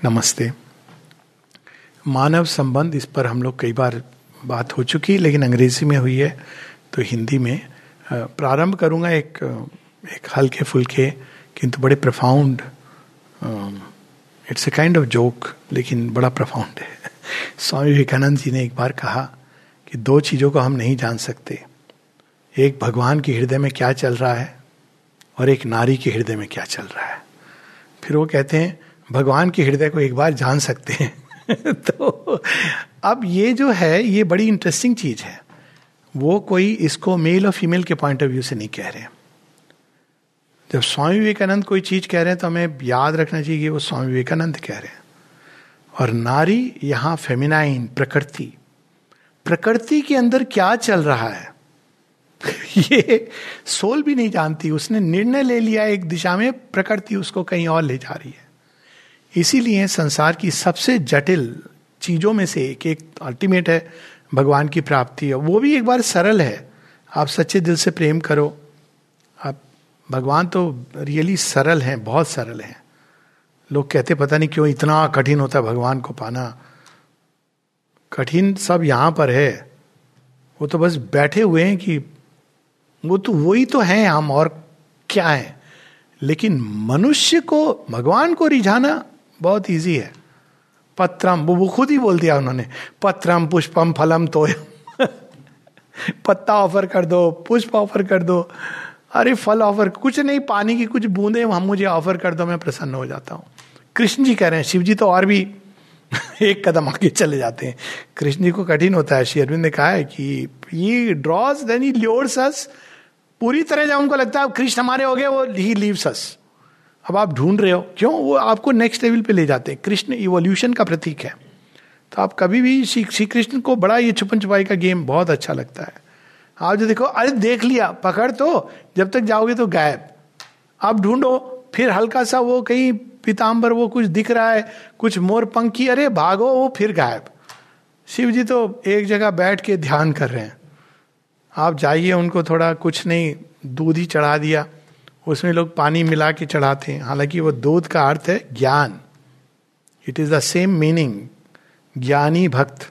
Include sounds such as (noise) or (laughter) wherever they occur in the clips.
नमस्ते। मानव संबंध, इस पर हम लोग कई बार बात हो चुकी, लेकिन अंग्रेज़ी में हुई है तो हिंदी में प्रारंभ करूँगा एक एक हल्के फुल्के, किंतु बड़े profound it's a kind of joke लेकिन बड़ा प्रफाउंड है। स्वामी विवेकानंद जी ने एक बार कहा कि दो चीज़ों को हम नहीं जान सकते। एक भगवान के हृदय में क्या चल रहा है, और एक नारी के हृदय में क्या चल रहा है। फिर वो कहते हैं भगवान के हृदय को एक बार जान सकते हैं। (laughs) तो अब ये जो है, ये बड़ी इंटरेस्टिंग चीज़ है। वो कोई इसको मेल और फीमेल के पॉइंट ऑफ़ व्यू से नहीं कह रहे जब स्वामी विवेकानंद कोई चीज़ कह रहे हैं तो हमें याद रखना चाहिए कि वो स्वामी विवेकानंद कह रहे हैं। और नारी यहाँ फेमिनाइन प्रकृति। प्रकृति के अंदर क्या चल रहा है? (laughs) ये सोल भी नहीं जानती। उसने निर्णय ले लिया एक दिशा में, प्रकृति उसको कहीं और ले जा रही है। इसीलिए संसार की सबसे जटिल चीज़ों में से एक एक अल्टीमेट है भगवान की प्राप्ति। है वो भी एक बार सरल है। आप सच्चे दिल से प्रेम करो। आप, भगवान तो रियली सरल हैं, बहुत सरल हैं। लोग कहते, पता नहीं क्यों इतना कठिन होता है भगवान को पाना? कठिन सब यहाँ पर है। वो तो बस बैठे हुए हैं कि वो तो वही तो है हम और क्या है। लेकिन मनुष्य को, भगवान को रिझाना बहुत इजी है। पत्रम वो खुद ही बोल दिया उन्होंने, पत्रम, पुष्पम, फलम तो (laughs) पत्ता ऑफ़र कर दो, पुष्प ऑफ़र कर दो। अरे, फल ऑफ़र कुछ नहीं, पानी की कुछ बूंदे, हम मुझे ऑफ़र कर दो, मैं प्रसन्न हो जाता हूँ। कृष्ण जी कह रहे हैं शिव जी तो और भी (laughs) एक कदम आगे चले जाते हैं। कृष्ण जी को कठिन होता है, श्री अरविंद ने कहा है कि ये draws then he lures us पूरी तरह जब उनको लगता है कृष्ण हमारे हो गए, वो ही लीव्स अस अब आप ढूंढ रहे हो, क्यों? वो आपको नेक्स्ट लेवल पे ले जाते हैं। कृष्ण इवोल्यूशन का प्रतीक है। तो आप कभी भी श्री कृष्ण को बड़ा ये छुपन छुपाई का गेम बहुत अच्छा लगता है। आप जो देखो, अरे देख लिया, पकड़ तो जब तक जाओगे तो गायब। आप ढूंढो, फिर हल्का सा वो कहीं पीताम्बर वो कुछ दिख रहा है, कुछ मोर पंखी, अरे भागो, वो फिर गायब। शिव जी तो एक जगह बैठ के ध्यान कर रहे हैं। आप जाइए, उनको थोड़ा कुछ नहीं, दूध ही चढ़ा दिया। उसमें लोग पानी मिला के चढ़ाते हैं। हालाँकि वो दूध का अर्थ है ज्ञान। It is the same meaning ज्ञानी भक्त।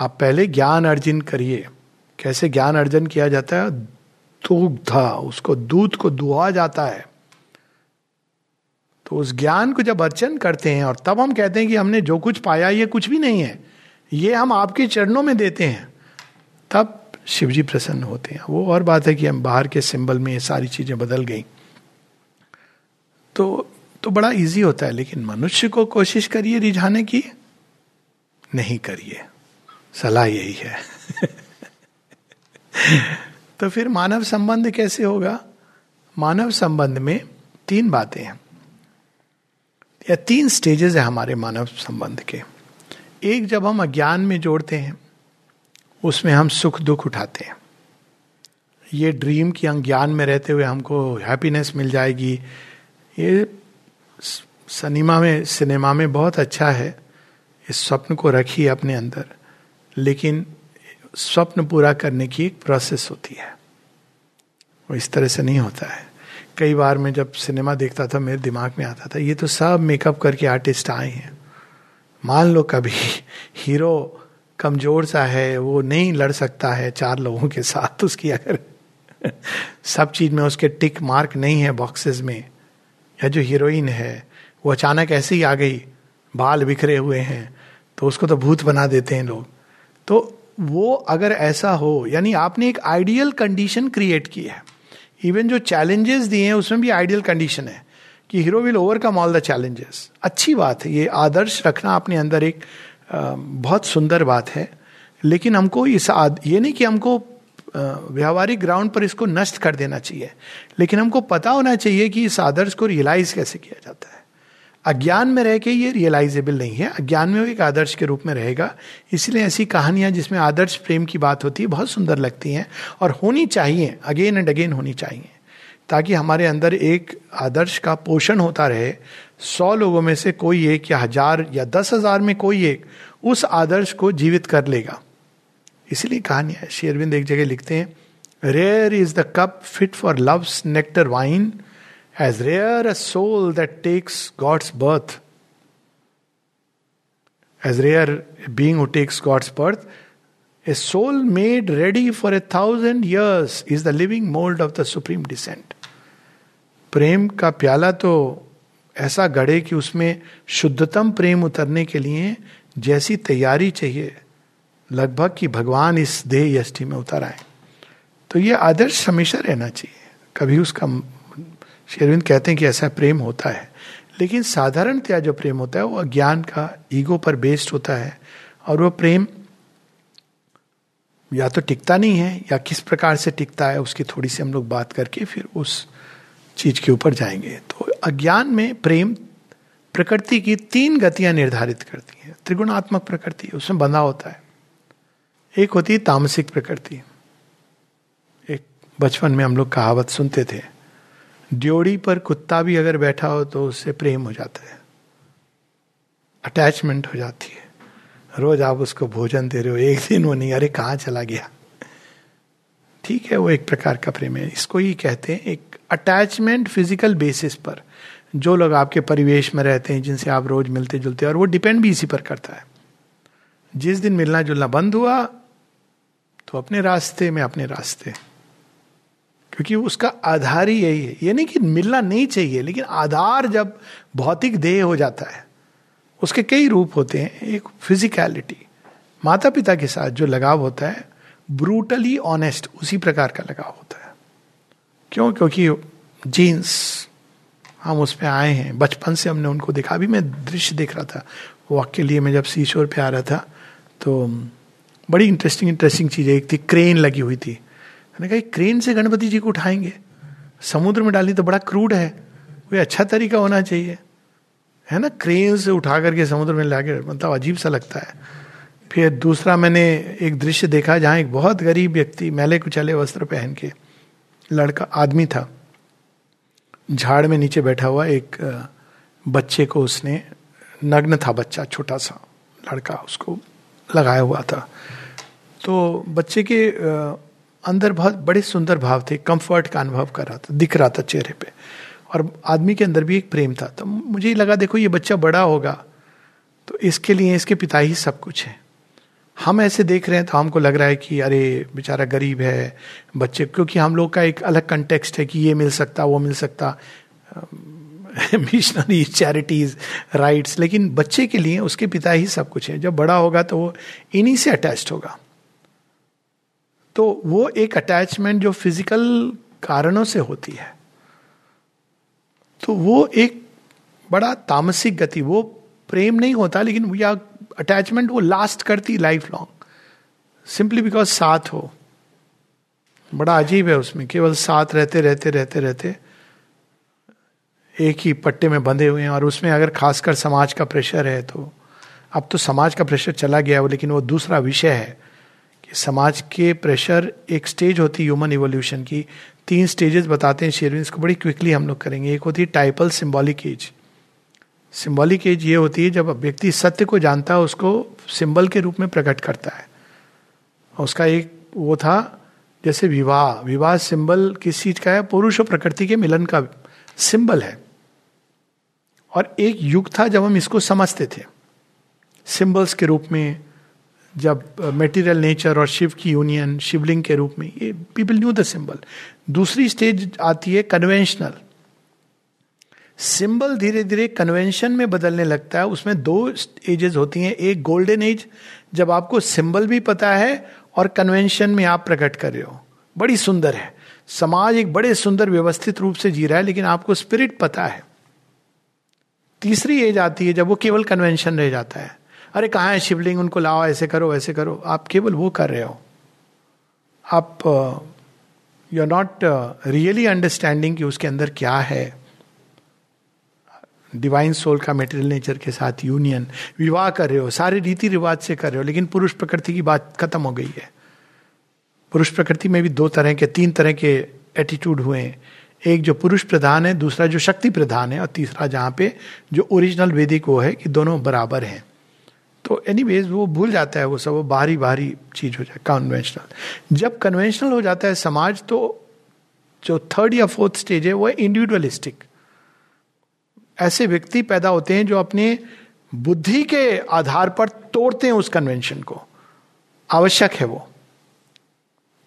आप पहले ज्ञान अर्जन करिए। कैसे ज्ञान अर्जन किया जाता है? दुग्धा उसको दूध को दुआ जाता है। तो उस ज्ञान को जब अर्चन करते हैं और तब हम कहते हैं कि हमने जो कुछ पाया, ये कुछ भी नहीं है। ये हम आपके चरणों में देते हैं। तब शिवजी प्रसन्न होते हैं। वो और बात है कि हम बाहर के सिंबल में ये सारी चीज़ें बदल गई। तो तो बड़ा इजी होता है, लेकिन मनुष्य को कोशिश करिए रिझाने की। नहीं करिए। सलाह यही है। (laughs) तो फिर मानव संबंध कैसे होगा? मानव संबंध में तीन बातें हैं। या तीन स्टेजेस है हमारे मानव संबंध के। एक, जब हम अज्ञान में जोड़ते हैं, उसमें हम सुख दुख उठाते हैं। ये ड्रीम कि हम ज्ञान में रहते हुए हमको हैप्पीनेस मिल जाएगी ये सिनेमा में सिनेमा में बहुत अच्छा है। इस स्वप्न को रखिए अपने अंदर। लेकिन स्वप्न पूरा करने की एक प्रोसेस होती है। वो इस तरह से नहीं होता है। कई बार मैं जब सिनेमा देखता था, मेरे दिमाग में आता था, ये तो सब मेकअप करके आर्टिस्ट आए हैं। मान लो कभी हीरो कमज़ोर सा है, वो नहीं लड़ सकता है चार लोगों के साथ उसकी अगर (laughs) सब चीज़ में उसके टिक मार्क नहीं है बॉक्सेस में। या जो हीरोइन है, वो अचानक ऐसे ही आ गई, बाल बिखरे हुए हैं तो उसको तो भूत बना देते हैं लोग। तो वो अगर ऐसा हो, यानी आपने एक आइडियल कंडीशन क्रिएट की है। इवन जो चैलेंजेस दिए हैं, उसमें भी आइडियल कंडीशन है कि hero will overcome all the challenges अच्छी बात है, ये आदर्श रखना अपने अंदर एक बहुत सुंदर बात है। लेकिन हमको इस आद, ये नहीं कि हमको व्यवहारिक ग्राउंड पर इसको नष्ट कर देना चाहिए। लेकिन हमको पता होना चाहिए कि इस आदर्श को रियलाइज़ कैसे किया जाता है। अज्ञान में रह के ये रियलाइजेबल नहीं है। अज्ञान में वो एक आदर्श के रूप में रहेगा। इसलिए ऐसी कहानियाँ जिसमें आदर्श प्रेम की बात होती है, बहुत सुंदर लगती हैं और होनी चाहिए। अगेन एंड अगेन होनी चाहिए। ताकि हमारे अंदर एक आदर्श का पोषण होता रहे। सौ लोगों में से कोई एक या हज़ार या दस हज़ार में कोई एक उस आदर्श को जीवित कर लेगा। इसलिए कहानी है शेरविंद एक जगह लिखते हैं rare is the cup fit for love's nectar wine as rare a soul that takes God's birth as rare being takes God's birth a soul made ready for a thousand years is the living mould of the supreme descent प्रेम का प्याला तो ऐसा गढ़े कि उसमें शुद्धतम प्रेम उतरने के लिए जैसी तैयारी चाहिए लगभग कि भगवान इस देह यष्टि में उतर आए। तो ये आदर्श हमेशा रहना चाहिए। कभी उसका शेरविंद कहते हैं कि ऐसा प्रेम होता है। लेकिन साधारणतया जो प्रेम होता है, वो अज्ञान का, ईगो पर बेस्ड होता है। और वो प्रेम या तो टिकता नहीं है, या किस प्रकार से टिकता है, उसकी थोड़ी सी हम लोग बात करके फिर उस चीज़ के ऊपर जाएँगे। तो अज्ञान में प्रेम प्रकृति की तीन गतियाँ निर्धारित करती है। त्रिगुणात्मक प्रकृति, उसमें बंधा होता है। एक होती तामसिक प्रकृति। एक बचपन में हम लोग कहावत सुनते थे, ड्योड़ी पर कुत्ता भी अगर बैठा हो तो उससे प्रेम हो जाता है। अटैचमेंट हो जाती है। रोज आप उसको भोजन दे रहे हो, एक दिन वो नहीं, अरे कहाँ चला गया? ठीक है, वो एक प्रकार का प्रेम है। इसको ही कहते हैं एक अटैचमेंट फ़िज़िकल बेसिस पर। जो लोग आपके परिवेश में रहते हैं, जिनसे आप रोज मिलते जुलते हैं, और वो डिपेंड भी इसी पर करता है। जिस दिन मिलना जुलना बंद हुआ तो अपने रास्ते में अपने रास्ते। क्योंकि उसका आधार ही यही है। ये नहीं कि मिलना नहीं चाहिए, लेकिन आधार जब भौतिक देह हो जाता है, उसके कई रूप होते हैं। एक फिजिकलिटी माता पिता के साथ जो लगाव होता है ब्रूटली ऑनेस्ट उसी प्रकार का लगाव होता है। क्यों? क्योंकि जीन्स हम उस पर आए हैं। बचपन से हमने उनको देखा। अभी मैं दृश्य देख रहा था। वॉक के लिए मैं जब सीशोर पे आ रहा था तो बड़ी इंटरेस्टिंग इंटरेस्टिंग चीज़ एक थी क्रेन लगी हुई थी। मैंने कहा क्रेन से गणपति जी को उठाएँगे? समुद्र में डाली तो बड़ा क्रूड है। कोई अच्छा तरीका होना चाहिए। है ना? क्रेन से उठा करके समुद्र में लाके मतलब अजीब सा लगता है। फिर दूसरा मैंने एक दृश्य देखा जहाँ एक बहुत गरीब व्यक्ति मैले कुचले वस्त्र पहन के लड़का, आदमी था। झाड़ में नीचे बैठा हुआ एक बच्चे को उसने, नग्न था बच्चा, छोटा सा लड़का, उसको लगाया हुआ था। तो बच्चे के अंदर बहुत, बड़े सुंदर भाव थे कंफर्ट का अनुभव कर रहा था, दिख रहा था चेहरे पे। और आदमी के अंदर भी एक प्रेम था। तो मुझे लगा, देखो, ये बच्चा बड़ा होगा तो इसके लिए, इसके पिता ही सब कुछ है। हम ऐसे देख रहे हैं तो हमको लग रहा है कि, अरे, बेचारा गरीब है, बच्चे, क्योंकि हम लोग का एक अलग कंटेक्स्ट है कि ये मिल सकता, वो मिल सकता। मिशनरी चैरिटीज राइट्स लेकिन बच्चे के लिए उसके पिता ही सब कुछ है। जब बड़ा होगा तो वो इन्हीं से अटैच्ड होगा। तो वो एक अटैचमेंट जो फ़िज़िकल कारणों से होती है। तो वो एक बड़ा तामसिक गति, वो प्रेम नहीं होता, लेकिन या अटैचमेंट वो लास्ट करती लाइफ लॉन्ग सिंपली बिकॉज़ साथ हो। बड़ा अजीब है उसमें, केवल साथ रहते रहते रहते रहते। एक ही पट्टे में बंधे हुए हैं और उसमें अगर खासकर समाज का प्रेशर है तो। अब तो समाज का प्रेशर चला गया वो, लेकिन वो दूसरा विषय है कि समाज के प्रेशर एक स्टेज होती है ह्यूमन इवोल्यूशन की। तीन स्टेजेस बताते हैं शेरविन, इसको बड़ी क्विकली हम लोग करेंगे। एक होती है typal symbolic age symbolic age ये होती है जब व्यक्ति सत्य को जानता है, उसको सिंबल के रूप में प्रकट करता है। उसका एक वो था, जैसे विवाह। विवाह सिंबल किस चीज़ का है? पुरुष और प्रकृति के मिलन का सिंबल है। और एक युग था जब हम इसको समझते थे। सिंबल्स के रूप में, जब मेटीरियल नेचर और शिव की यूनियन शिवलिंग के रूप में, ये पीपल न्यू द सिंबल दूसरी स्टेज आती है कन्वेंशनल सिंबल धीरे धीरे कन्वेंशन में बदलने लगता है। उसमें दो एजेस होती हैं। एक गोल्डन एज जब आपको सिंबल भी पता है और कन्वेंशन में आप प्रकट कर रहे हो। बड़ी सुंदर है। समाज एक बड़े सुंदर व्यवस्थित रूप से जी रहा है, लेकिन आपको स्पिरिट पता है। तीसरी एज आती है जब वो केवल कन्वेंशन रह जाता है। अरे कहाँ है शिवलिंग? उनको लाओ, ऐसे करो, वैसे करो। आप केवल वो कर रहे हो। आप you are not really understanding कि उसके अंदर क्या है। डिवाइन सोल का मेटेरियल नेचर के साथ यूनियन विवाह कर रहे हो, सारे रीति रिवाज से कर रहे हो, लेकिन पुरुष प्रकृति की बात खत्म हो गई है। पुरुष प्रकृति में भी दो तरह के, तीन तरह के एटीट्यूड हुए हैं। एक जो पुरुष प्रधान है, दूसरा जो शक्ति प्रधान है और तीसरा जहाँ पे जो ओरिजिनल वेदिक वो है कि दोनों बराबर हैं। तो एनी वो भूल जाता है वो सब, वो बाहरी बाहरी चीज़ हो जाए कन्वेंशनल जब कन्वेंशनल हो जाता है समाज तो जो थर्ड या फोर्थ स्टेज है, वो है इंडिविजुअलिस्टिक ऐसे व्यक्ति पैदा होते हैं जो अपने बुद्धि के आधार पर तोड़ते हैं उस कन्वेंशन को। आवश्यक है वो।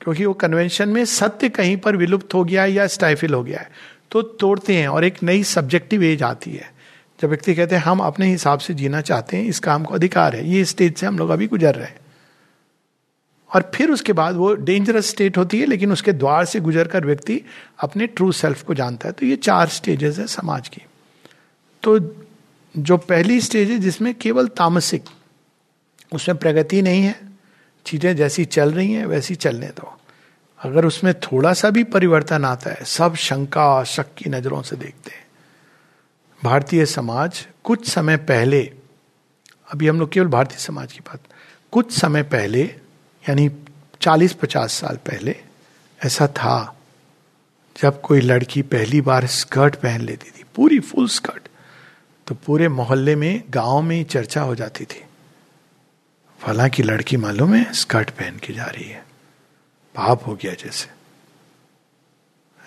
क्योंकि वो कन्वेंशन में सत्य कहीं पर विलुप्त हो गया है या स्टाइफिल हो गया है। तो तोड़ते हैं और एक नई सब्जेक्टिव एज आती है। जब व्यक्ति कहते हैं, हम अपने हिसाब से जीना चाहते हैं, इस काम को अधिकार है, ये स्टेज से हम लोग अभी गुजर रहे हैं। और फिर उसके बाद वो डेंजरस स्टेट होती है, लेकिन उसके द्वार से गुजर कर व्यक्ति अपने ट्रू सेल्फ को जानता है। तो ये चार स्टेजेस है समाज की। तो जो पहली स्टेज है, जिसमें केवल तामसिक, उसमें प्रगति नहीं है चीज़ें जैसी चल रही हैं, वैसी चलने दो। अगर उसमें थोड़ा सा भी परिवर्तन आता है, सब शंका शक की नज़रों से देखते हैं। भारतीय समाज कुछ समय पहले, अभी हम लोग केवल भारतीय समाज की बात, कुछ समय पहले, यानी 40-50 साल पहले, ऐसा था, जब कोई लड़की पहली बार स्कर्ट पहन लेती थी, पूरी फुल स्कर्ट तो पूरे मोहल्ले में, गाँव में चर्चा हो जाती थी। फला की लड़की मालूम है, स्कर्ट पहन के जा रही है। पाप हो गया जैसे।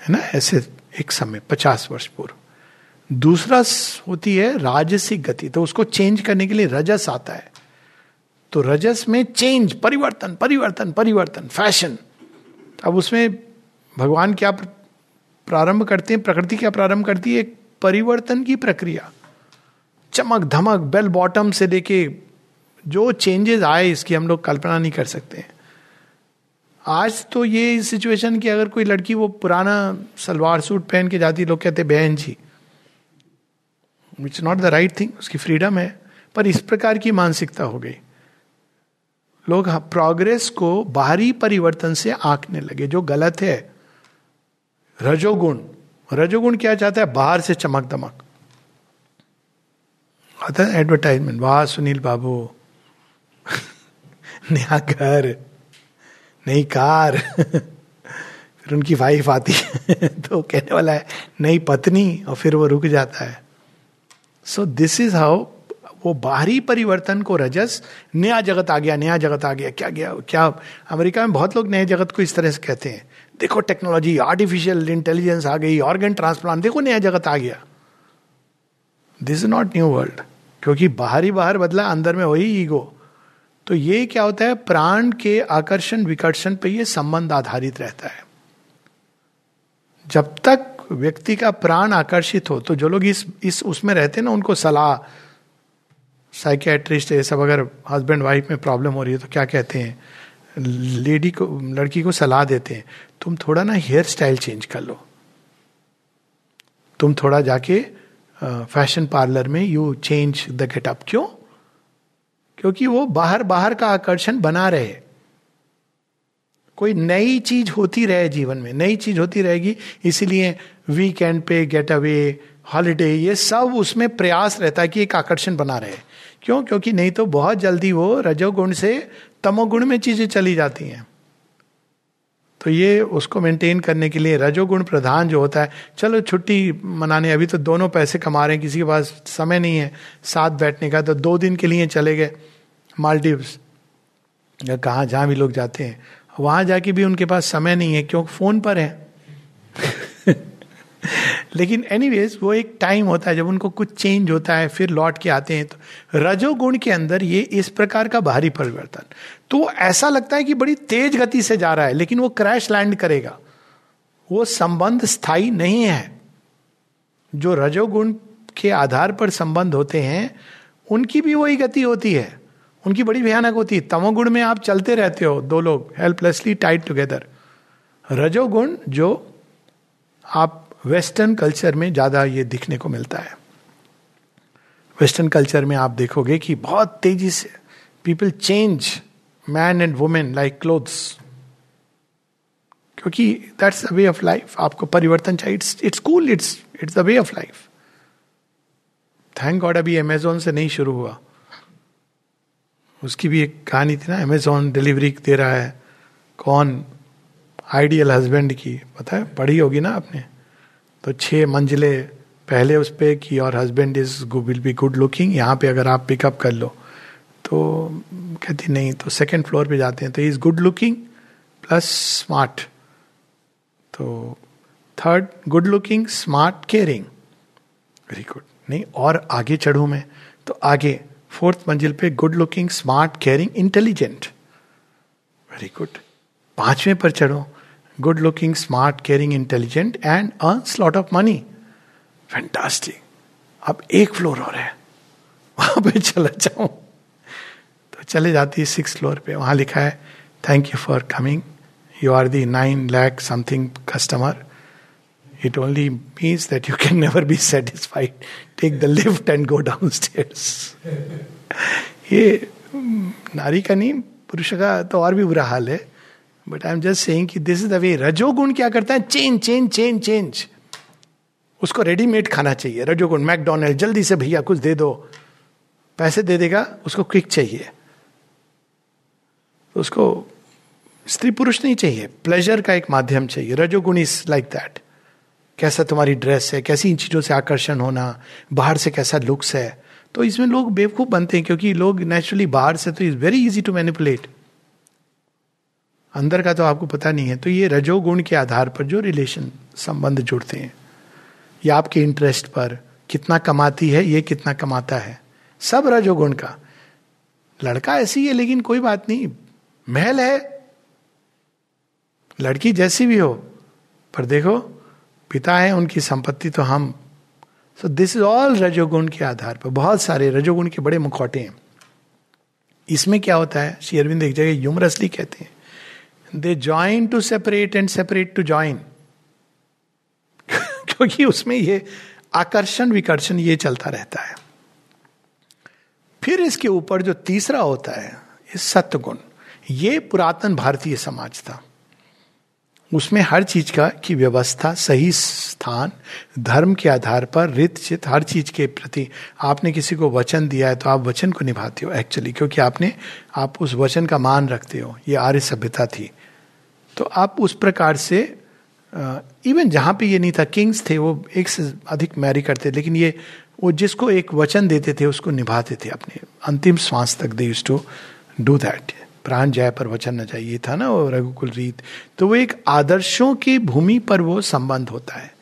है ना? ऐसे एक समय, पचास वर्ष पूर्व। दूसरा होती है राजसिक गति। तो उसको चेंज करने के लिए रजस आता है। तो रजस में चेंज परिवर्तन परिवर्तन परिवर्तन फ़ैशन अब उसमें भगवान क्या प्रारंभ करते हैं? प्रकृति क्या प्रारंभ करती है? परिवर्तन की प्रक्रिया। चमक धमक बेल बॉटम से लेके जो चेंजेस आए, इसकी हम लोग कल्पना नहीं कर सकते आज तो ये सिचुएशन कि अगर कोई लड़की वो पुराना सलवार सूट पहन के जाती, लोग कहते बहन जी it's not the right thing उसकी फ्रीडम है। पर इस प्रकार की मानसिकता हो गई। लोग प्रोग्रेस को बाहरी परिवर्तन से आंकने लगे, जो गलत है। रजोगुण रजोगुण क्या चाहता है? बाहर से चमक दमक आता है एडवर्टाइजमेंट वाह सुनील बाबू (laughs) नया घर, नई कार, फिर उनकी वाइफ आती है (laughs) तो कहने वाला है, नई पत्नी, और फिर वो रुक जाता है। सो दिस इज़ हाउ वो बाहरी परिवर्तन को रजस, नया जगत आ गया, नया जगत आ गया, क्या गया, क्या अमेरिका में बहुत लोग नए जगत को इस तरह से कहते हैं। देखो टेक्नोलॉजी आर्टिफिशियल इंटेलिजेंस आ गई ऑर्गन ट्रांसप्लांट देखो नया जगत आ गया। This is not new world क्योंकि बाहर बाहर बदला, अंदर में वही ईगो तो ये क्या होता है? प्राण के आकर्षण, विकर्षण पे ये संबंध आधारित रहता है। जब तक व्यक्ति का प्राण आकर्षित हो तो जो लोग इस इस उसमें रहते हैं ना, उनको सलाह साइकेट्रिस्ट ये सब अगर हस्बैंड वाइफ में प्रॉब्लम हो रही है तो क्या कहते हैं? लेडी को, लड़की को सलाह देते हैं, तुम थोड़ा ना हेयर स्टाइल चेंज कर लो। तुम थोड़ा जाके फ़ैशन पार्लर में यू चेंज द गेटअप क्यों? क्योंकि वो बाहर बाहर का आकर्षण बना रहे। कोई नई चीज़ होती रहे जीवन में, नई चीज़ होती रहेगी, इसीलिए वीकेंड पे गेट अवे हॉलीडे ये सब उसमें प्रयास रहता है कि एक आकर्षण बना रहे। क्यों? क्योंकि नहीं तो बहुत जल्दी वो रजोगुण से तमोगुण में चीज़ें चली जाती हैं। तो ये उसको मेंटेन करने के लिए रजोगुण प्रधान जो होता है, चलो छुट्टी मनाने, अभी तो दोनों पैसे कमा रहे हैं, किसी के पास समय नहीं है, साथ बैठने का तो दो दिन के लिए चले गए। मालदीव्स, या कहाँ जहाँ भी लोग जाते हैं, वहाँ जाके भी उनके पास समय नहीं है, क्योंकि फ़ोन पर है। (laughs) लेकिन एनीवेज वो एक टाइम होता है, जब उनको कुछ चेंज होता है, फिर लौट के आते हैं तो रजोगुण के अंदर ये इस प्रकार का बाहरी परिवर्तन। तो ऐसा लगता है कि बड़ी तेज गति से जा रहा है, लेकिन वो क्रैश लैंड करेगा। वो संबंध स्थायी नहीं है। जो रजोगुण के आधार पर संबंध होते हैं, उनकी भी वही गति होती है। उनकी बड़ी भयानक होती है। तमोगुण में आप चलते रहते हो, दो लोग हेल्पलेसली टाइट टुगेदर रजोगुण जो आप वेस्टर्न कल्चर में ज़्यादा ये दिखने को मिलता है। वेस्टर्न कल्चर में आप देखोगे कि बहुत तेज़ी से people change man and women like clothes क्योंकि that's the way of life आपको परिवर्तन चाहिए। It's it's cool it's it's the way of life thank God अभी अमेजोन से नहीं शुरू हुआ। उसकी भी एक कहानी थी ना अमेजोन डिलीवरी दे रहा है। कौन? आइडियल हस्बैंड की। पता है? पढ़ी होगी ना आपने? तो छः मंजिले पहले उस पर कि और husband is will be good looking यहाँ पे अगर आप पिकअप कर लो। तो कहती, नहीं तो सेकंड फ्लोर पे जाते हैं। तो is good looking plus smart तो third good looking smart caring very good नहीं, और आगे चढ़ू मैं तो आगे फोर्थ मंजिल पे good looking smart caring intelligent very good पाँचवें पर चढ़ो. Good looking smart caring intelligent and earn slot of money fantastic अब एक फ्लोर और है. वहाँ पे चला जाऊँ. तो चले जाती है सिक्स फ्लोर पे. वहाँ लिखा है thank you for coming you are the nine lakh something customer only means that you can never be satisfied take the lift and go down stairs ये नारी का नहीं, पुरुष का तो और भी बुरा हाल है। But I am just saying कि दिस इज़ द वे रजोगुण क्या करता है? चेंज चेंज चेंज चेंज उसको रेडीमेड खाना चाहिए। रजोगुण मैकडोनल्ड जल्दी से भैया कुछ दे दो। पैसे दे देगा, उसको क्विक चाहिए। उसको स्त्री पुरुष नहीं चाहिए। प्लेजर का एक माध्यम चाहिए। रजोगुण इज़ लाइक दैट कैसा तुम्हारी ड्रेस है, कैसी इन चीज़ों से आकर्षण होना, बाहर से कैसा लुक्स है। तो इसमें लोग बेवकूफ़ बनते हैं क्योंकि लोग नेचुरली बाहर से तो is very easy to manipulate अंदर का तो आपको पता नहीं है तो ये रजोगुण के आधार पर जो रिलेशन संबंध जुड़ते हैं, या आपके इंटरेस्ट पर कितना कमाती है, ये कितना कमाता है, सब रजोगुण का। लड़का ऐसी है, लेकिन कोई बात नहीं, महल है। लड़की जैसी भी हो, पर देखो पिता है, उनकी संपत्ति तो हम। सो दिस इज़ ऑल रजोगुण के आधार पर। बहुत सारे रजोगुण के बड़े मुखौटे हैं। इसमें क्या होता है? श्री अरविंद एक जगह यूमरसली कहते हैं। They join to separate and separate to join क्योंकि उसमें ये आकर्षण, विकर्षण ये चलता रहता है। फिर इसके ऊपर जो तीसरा होता है सत्य गुण ये पुरातन भारतीय समाज था। उसमें हर चीज़ का की व्यवस्था, सही स्थान, धर्म के आधार पर, रित चित, हर चीज़ के प्रति आपने किसी को वचन दिया है तो आप वचन को निभाते हो एक्चुअली क्योंकि आपने, आप उस वचन का मान रखते हो, ये आर्य सभ्यता थी। तो आप उस प्रकार से इवन जहाँ पे ये नहीं था किंग्स थे, वो एक से अधिक मैरी करते लेकिन ये, वो जिसको एक वचन देते थे, उसको निभाते थे अपने। अंतिम श्वास तक they used to do that प्राण जाय पर वचन न ये था ना वो रघुकुल रीत। तो वो एक आदर्शों की भूमि पर वो संबंध होता है।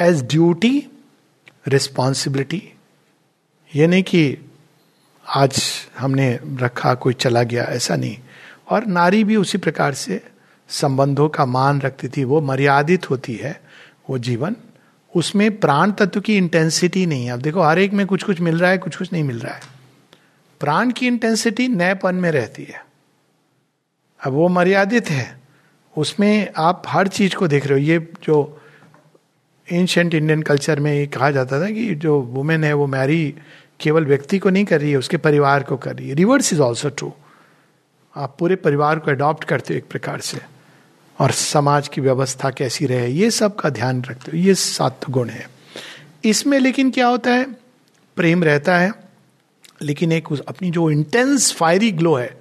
एज ड्यूटी रिस्पॉन्सिबिलिटी ये नहीं कि आज हमने रखा, कोई चला गया, ऐसा नहीं। और नारी भी उसी प्रकार से संबंधों का मान रखती थी, वो मर्यादित होती है, वो जीवन। उसमें प्राण तत्व की इंटेंसिटी नहीं है। अब देखो, हर एक में कुछ कुछ मिल रहा है कुछ कुछ नहीं मिल रहा है। प्राण की इंटेंसिटी नएपन में रहती है। अब वो मर्यादित है। उसमें आप हर चीज़ को देख रहे हो। ये जो एंशंट इंडियन कल्चर में ये कहा जाता था कि जो वुमेन है, वो मैरी केवल व्यक्ति को नहीं कर रही है, उसके परिवार को कर रही है। रिवर्स इज़ ऑल्सो ट्रू आप पूरे परिवार को अडॉप्ट करते हो एक प्रकार से। और समाज की व्यवस्था कैसी रहे, ये सब का ध्यान रखते हो। ये सात गुण है। इसमें लेकिन क्या होता है? प्रेम रहता है, लेकिन एक अपनी जो इंटेंस फायरी ग्लो है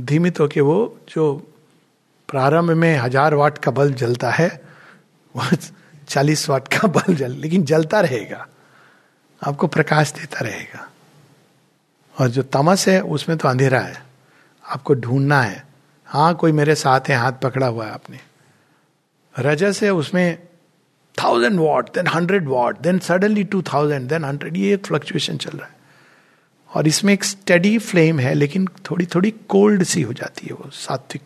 धीमित होके वो जो प्रारंभ में हज़ार वाट का बल्ब जलता है, वह चालीस वाट का बल्ब जल, लेकिन जलता रहेगा। आपको प्रकाश देता रहेगा। और जो तमस है, उसमें तो अंधेरा है। आपको ढूंढना है। हाँ कोई मेरे साथ है, हाथ पकड़ा हुआ है आपने। रजस है, उसमें thousand watt then hundred watt then suddenly two thousand then hundred ये एक फ्लक्चुएशन चल रहा है। और इसमें एक स्टडी फ्लेम है, लेकिन थोड़ी थोड़ी कोल्ड सी हो जाती है वो, सात्विक।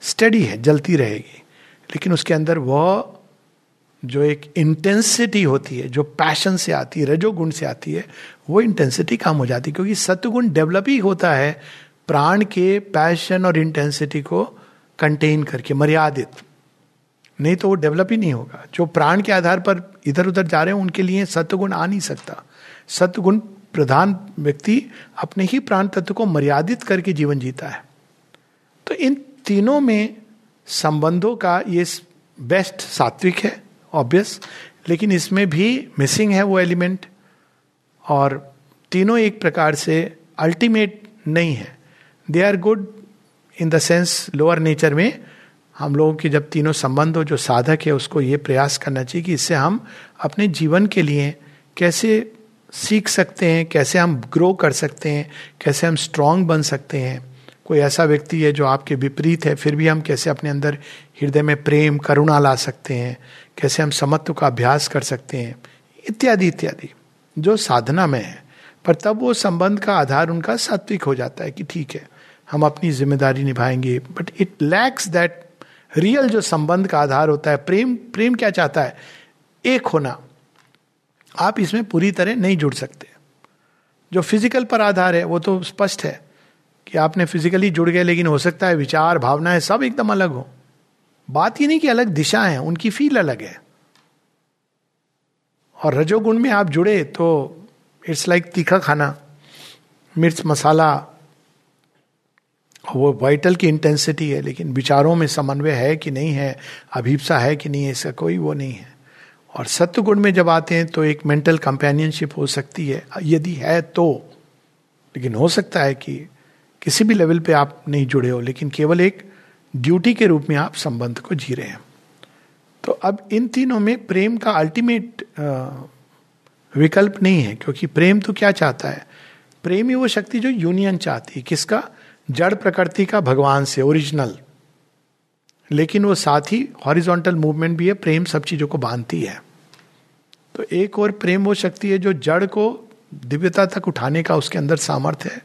स्टडी है, जलती रहेगी। लेकिन उसके अंदर वह जो एक इंटेंसिटी होती है, जो पैशन से आती है, रजोगुण से आती है, वो इंटेंसिटी कम हो जाती है, क्योंकि सत्वगुण डेवलप ही होता है प्राण के पैशन और इंटेंसिटी को कंटेन करके, मर्यादित। नहीं तो वो डेवलप ही नहीं होगा। जो प्राण के आधार पर इधर उधर जा रहे हैं, उनके लिए सत्वगुण आ नहीं सकता। सत्वगुण प्रधान व्यक्ति अपने ही प्राण तत्व को मर्यादित करके जीवन जीता है। तो इन तीनों में संबंधों का ये बेस्ट सात्विक है ऑब्वियस लेकिन इसमें भी मिसिंग है वो एलिमेंट और तीनों एक प्रकार से अल्टीमेट नहीं है। They are good in the sense lower nature में हम लोगों की जब तीनों संबंध हो, जो साधक है, उसको ये प्रयास करना चाहिए कि इससे हम अपने जीवन के लिए कैसे सीख सकते हैं, कैसे हम ग्रो कर सकते हैं, कैसे हम स्ट्रांग बन सकते हैं। कोई ऐसा व्यक्ति है जो आपके विपरीत है, फिर भी हम कैसे अपने अंदर हृदय में प्रेम, करुणा ला सकते हैं, कैसे हम समत्व का अभ्यास कर सकते हैं, इत्यादि इत्यादि, जो साधना में है। पर तब वो संबंध का आधार उनका सात्विक हो जाता है कि ठीक है, हम अपनी ज़िम्मेदारी निभाएँगे। But it lacks that real जो संबंध का आधार होता है, प्रेम प्रेम क्या चाहता है? एक होना। आप इसमें पूरी तरह नहीं जुड़ सकते। जो फ़िज़िकल पर आधार है, वो तो स्पष्ट है कि आपने फिजिकली जुड़ गए, लेकिन हो सकता है विचार, भावनाएँ सब एकदम अलग हो। बात ही नहीं कि अलग दिशा है, उनकी फील अलग है। और रजोगुण में आप जुड़े तो इट्स लाइक तीखा खाना, मिर्च मसाला, वो वाइटल की इंटेंसिटी है, लेकिन विचारों में समन्वय है कि नहीं है, अभिप्सा है कि नहीं है इसका कोई वो नहीं है। और सत्य गुण में जब आते हैं तो एक मेंटल कंपेनियनशिप हो सकती है। यदि है तो लेकिन हो सकता है कि किसी भी लेवल पे आप नहीं जुड़े हो, लेकिन केवल एक ड्यूटी के रूप में आप संबंध को जी रहे हैं। तो अब इन तीनों में प्रेम का अल्टीमेट विकल्प नहीं है, क्योंकि प्रेम तो क्या चाहता है? प्रेम ही वो शक्ति जो यूनियन चाहती है, किसका? जड़ प्रकृति का भगवान से, ओरिजिनल। लेकिन वो साथ ही हॉरिजॉन्टल मूवमेंट भी है, प्रेम सब चीज़ों को बांधती है। तो एक और प्रेम वो शक्ति है जो जड़ को दिव्यता तक उठाने का उसके अंदर सामर्थ्य है।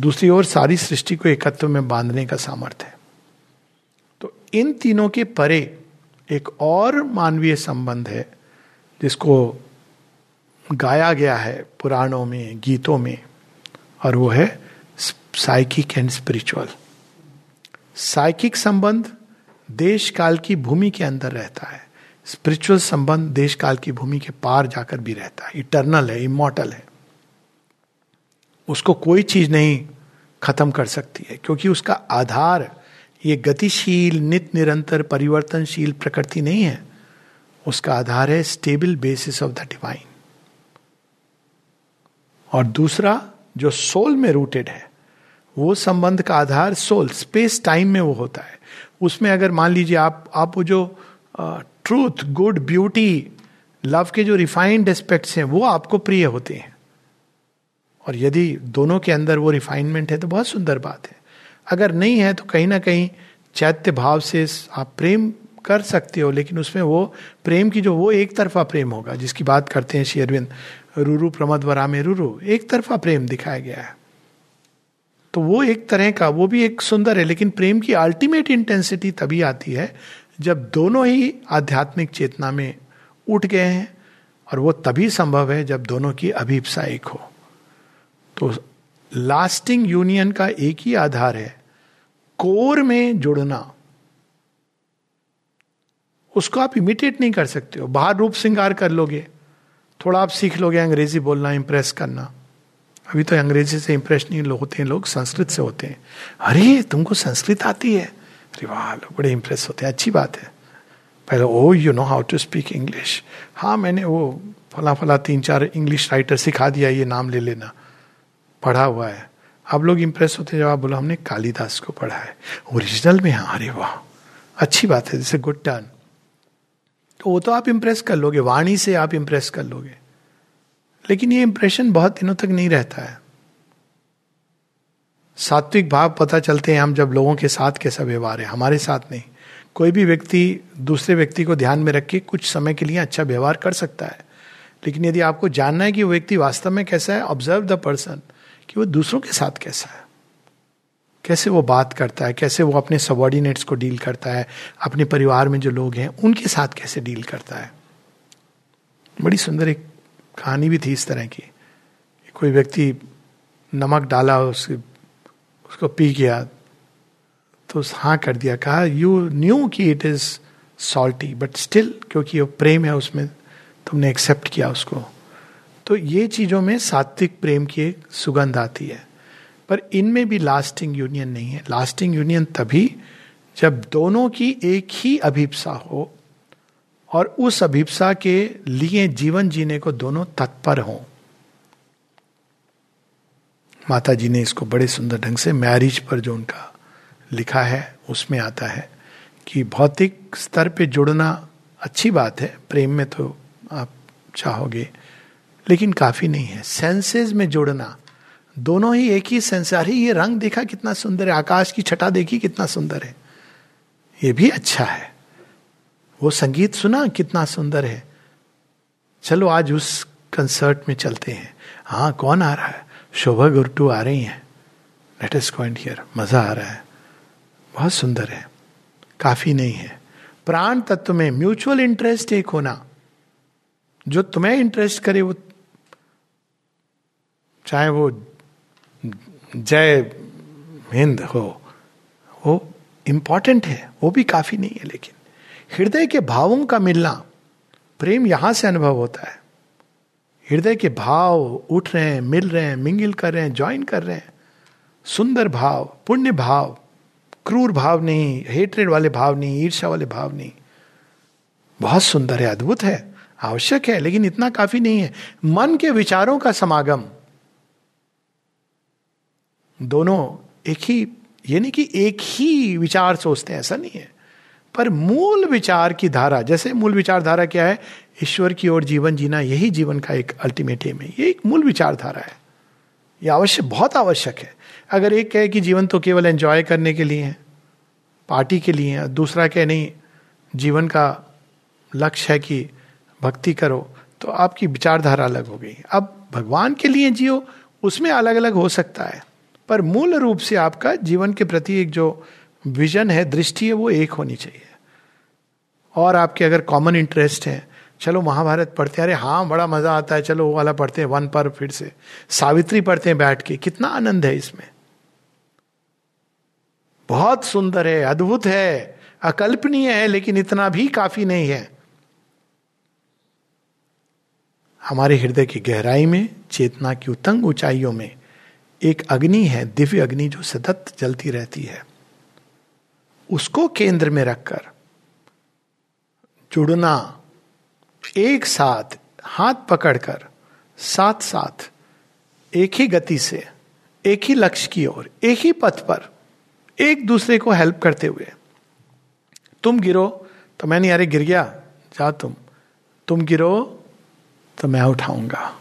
दूसरी ओर सारी सृष्टि को एकत्व में बांधने का सामर्थ्य है। तो इन तीनों के परे एक और मानवीय संबंध है, जिसको गाया गया है पुराणों में, गीतों में, और वो है साइकिक एंड स्पिरिचुअल साइकिक संबंध देश काल की भूमि के अंदर रहता है। स्पिरिचुअल संबंध देश काल की भूमि के पार जाकर भी रहता है। इटर्नल है इमोटल है। उसको कोई चीज़ नहीं खत्म कर सकती है, क्योंकि उसका आधार, ये गतिशील, नित निरंतर, परिवर्तनशील प्रकृति नहीं है। उसका आधार है stable basis of the divine और दूसरा, जो सोल में रूटेड है, वो संबंध का आधार सोल स्पेस टाइम में वो होता है। उसमें अगर मान लीजिए आप आप वो जो ट्रूथ गुड ब्यूटी लव के जो रिफाइंड एस्पेक्ट्स हैं, वो आपको प्रिय होते हैं। और यदि दोनों के अंदर वो रिफाइनमेंट है तो बहुत सुंदर बात है। अगर नहीं है तो कहीं ना कहीं चैत्य भाव से आप प्रेम कर सकते हो, लेकिन उसमें वो प्रेम की जो, वो एक तरफा प्रेम होगा, जिसकी बात करते हैं श्री अरविंद, रूरू प्रमद वरा में रूरू एक तरफा प्रेम दिखाया गया है। तो वो एक तरह का, वो भी एक सुंदर है, लेकिन प्रेम की अल्टीमेट इंटेंसिटी तभी आती है जब दोनों ही आध्यात्मिक चेतना में उठ गए हैं और वो तभी संभव है जब दोनों की अभिप्सा एक हो। तो लास्टिंग यूनियन का एक ही आधार है, कोर में जुड़ना। उसको आप इमिटेट नहीं कर सकते हो। बाहर रूप श्रृंगार कर लोगे, थोड़ा आप सीख लोगे अंग्रेज़ी बोलना इंप्रेस करना। अभी तो अंग्रेज़ी से इंप्रेस नहीं होते हैं लोग, संस्कृत से होते हैं। अरे, तुमको संस्कृत आती है? अरे वाह बड़े इंप्रेस होते हैं। अच्छी बात है। पहले ओ you know how to speak English हाँ मैंने वो फला फला तीन चार इंग्लिश राइटर सिखा दिया, ये नाम ले लेना। पढ़ा हुआ है। आप लोग इंप्रेस होते हैं, जब आप बोलो, हमने कालिदास को पढ़ा है। ओरिजिनल में हाँ। अरे वाह! अच्छी बात है, जैसे गुड टर्न तो वो तो आप इंप्रेस कर लोगे, वाणी से आप इंप्रेस कर लोगे। लेकिन ये इंप्रेशन बहुत दिनों तक नहीं रहता है। सात्विक भाव पता चलते हैं हम जब लोगों के साथ कैसा व्यवहार है। हमारे साथ नहीं। कोई भी व्यक्ति दूसरे व्यक्ति को ध्यान में रख के कुछ समय के लिए अच्छा व्यवहार कर सकता है। लेकिन यदि आपको जानना है कि वो व्यक्ति वास्तव में कैसा है ऑब्ज़र्व द पर्सन कि वो दूसरों के साथ कैसा है। कैसे वो बात करता है, कैसे वो अपने सबॉर्डिनेट्स को डील करता है, अपने परिवार में जो लोग हैं, उनके साथ कैसे डील करता है। बड़ी सुंदर एक कहानी भी थी इस तरह की। कोई व्यक्ति नमक डाला उसके उसको पी गया तो हाँ कर दिया, कहा यू न्यू कि it is salty but still क्योंकि वो प्रेम है उसमें, तुमने एक्सेप्ट किया उसको। तो ये चीज़ों में सात्विक प्रेम की एक सुगंध आती है। पर इनमें भी लास्टिंग यूनियन नहीं है। लास्टिंग यूनियन तभी जब दोनों की एक ही अभिप्सा हो और उस अभिप्सा के लिए जीवन जीने को दोनों तत्पर हों। माता जी ने इसको बड़े सुंदर ढंग से मैरिज पर जो उनका लिखा है, उसमें आता है कि भौतिक स्तर पे जुड़ना अच्छी बात है, प्रेम में तो आप चाहोगे, लेकिन काफ़ी नहीं है। सेंसेस में जुड़ना, दोनों ही एक ही सेंस अरे, ये रंग देखा कितना सुंदर है, आकाश की छटा देखी कितना सुंदर है। ये भी अच्छा है। वो संगीत सुना कितना सुंदर है। चलो आज उस कंसर्ट में चलते हैं। हाँ कौन आ रहा है? शोभा गुरटू आ रही हैं। लेट एस पॉइंट हियर मज़ा आ रहा है। बहुत सुंदर है। काफ़ी नहीं है। प्राण तत्व में म्यूचुअल इंटरेस्ट एक होना। जो तुम्हें इंटरेस्ट करे वो चाहे वो जय हिंद हो, वो इंपॉर्टेंट है। वो भी काफ़ी नहीं है, लेकिन हृदय के भावों का मिलना, प्रेम यहाँ से अनुभव होता है। हृदय के भाव उठ रहे हैं, मिल रहे हैं, मिंगिल कर रहे हैं ज्वाइन कर रहे हैं। सुंदर भाव, पुण्य भाव, क्रूर भाव नहीं हेटरेड वाले भाव नहीं ईर्षा वाले भाव नहीं। बहुत सुंदर है, अद्भुत है, आवश्यक है, लेकिन इतना काफ़ी नहीं है। मन के विचारों का समागम। दोनों एक ही, ये नहीं कि एक ही विचार सोचते हैं, ऐसा नहीं है। पर मूल विचार की धारा, जैसे मूल विचार धारा क्या है? ईश्वर की ओर जीवन जीना यही जीवन का एक अल्टीमेट एम है। ये एक मूल विचारधारा है। ये आवश्यक बहुत आवश्यक है। अगर एक कहे कि जीवन तो केवल एंजॉय करने के लिए है पार्टी के लिए है, दूसरा कहे नहीं, जीवन का लक्ष्य है कि भक्ति करो तो आपकी विचारधारा अलग हो गई। अब भगवान के लिए जियो, उसमें अलग अलग हो सकता है। पर मूल रूप से आपका जीवन के प्रति एक जो विजन है, दृष्टि है, वो एक होनी चाहिए। और आपके अगर कॉमन इंटरेस्ट है चलो महाभारत पढ़ते हैं। अरे हाँ बड़ा मज़ा आता है। चलो वो वाला पढ़ते हैं, वन पर फिर से। सावित्री पढ़ते हैं बैठ के। कितना आनंद है इसमें। बहुत सुंदर है, अद्भुत है, अकल्पनीय है, लेकिन इतना भी काफ़ी नहीं है। हमारे हृदय की गहराई में, चेतना की उतंग ऊंचाइयों में, एक अग्नि है, दिव्य अग्नि जो सतत जलती रहती है। उसको केंद्र में रखकर जुड़ना एक साथ हाथ पकड़कर, साथ साथ, एक ही गति से, एक ही लक्ष्य की ओर, एक ही पथ पर, एक दूसरे को हेल्प करते हुए। तुम गिरो तो मैं नहीं, अरे गिर गया, जा तुम। तुम गिरो तो मैं उठाऊँगा।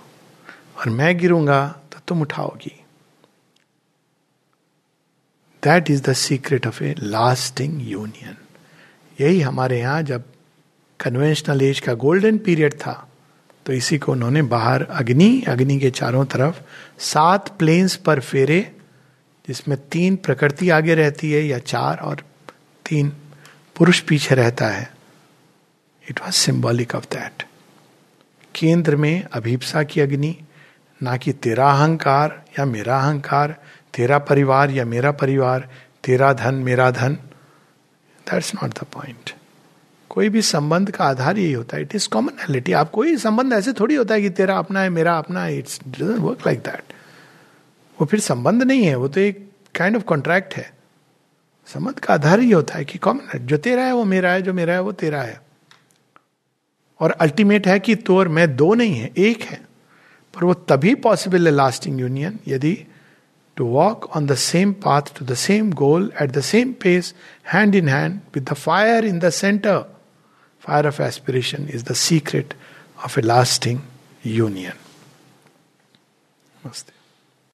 और मैं गिरूँगा तो तुम उठाओगी। That is the secret of a lasting union यही हमारे यहाँ जब कन्वेंशनल एज का गोल्डन पीरियड था। तो इसी को उन्होंने बाहर अग्नि अग्नि के चारों तरफ़ सात प्लेन्स पर फेरे, जिसमें तीन प्रकृति आगे रहती है या चार और तीन पुरुष पीछे रहता है। It was symbolic of that केंद्र में अभिप्सा की अग्नि, ना कि तेरा अहंकार या मेरा अहंकार, तेरा परिवार या मेरा परिवार, तेरा धन, मेरा धन। दैट्स नॉट द पॉइंट कोई भी संबंध का आधार यही होता है। इट इज़ कॉमनलिटी आप कोई संबंध ऐसे थोड़ी होता है कि तेरा अपना है, मेरा अपना है। इट्स वर्क लाइक दैट वो फिर संबंध नहीं है, वो तो एक काइंड ऑफ़ कॉन्ट्रैक्ट है। संबंध का आधार ही होता है कि कॉमन जो तेरा है, वो मेरा है, जो मेरा है, वो तेरा है। और अल्टीमेट है कि तो और मैं दो नहीं है, एक है। पर वो तभी पॉसिबल है लास्टिंग यूनियन यदि two walk on the same path to the same goal at the same pace hand in hand with the fire in the centre Fire of aspiration is the secret of a lasting union. Namaste.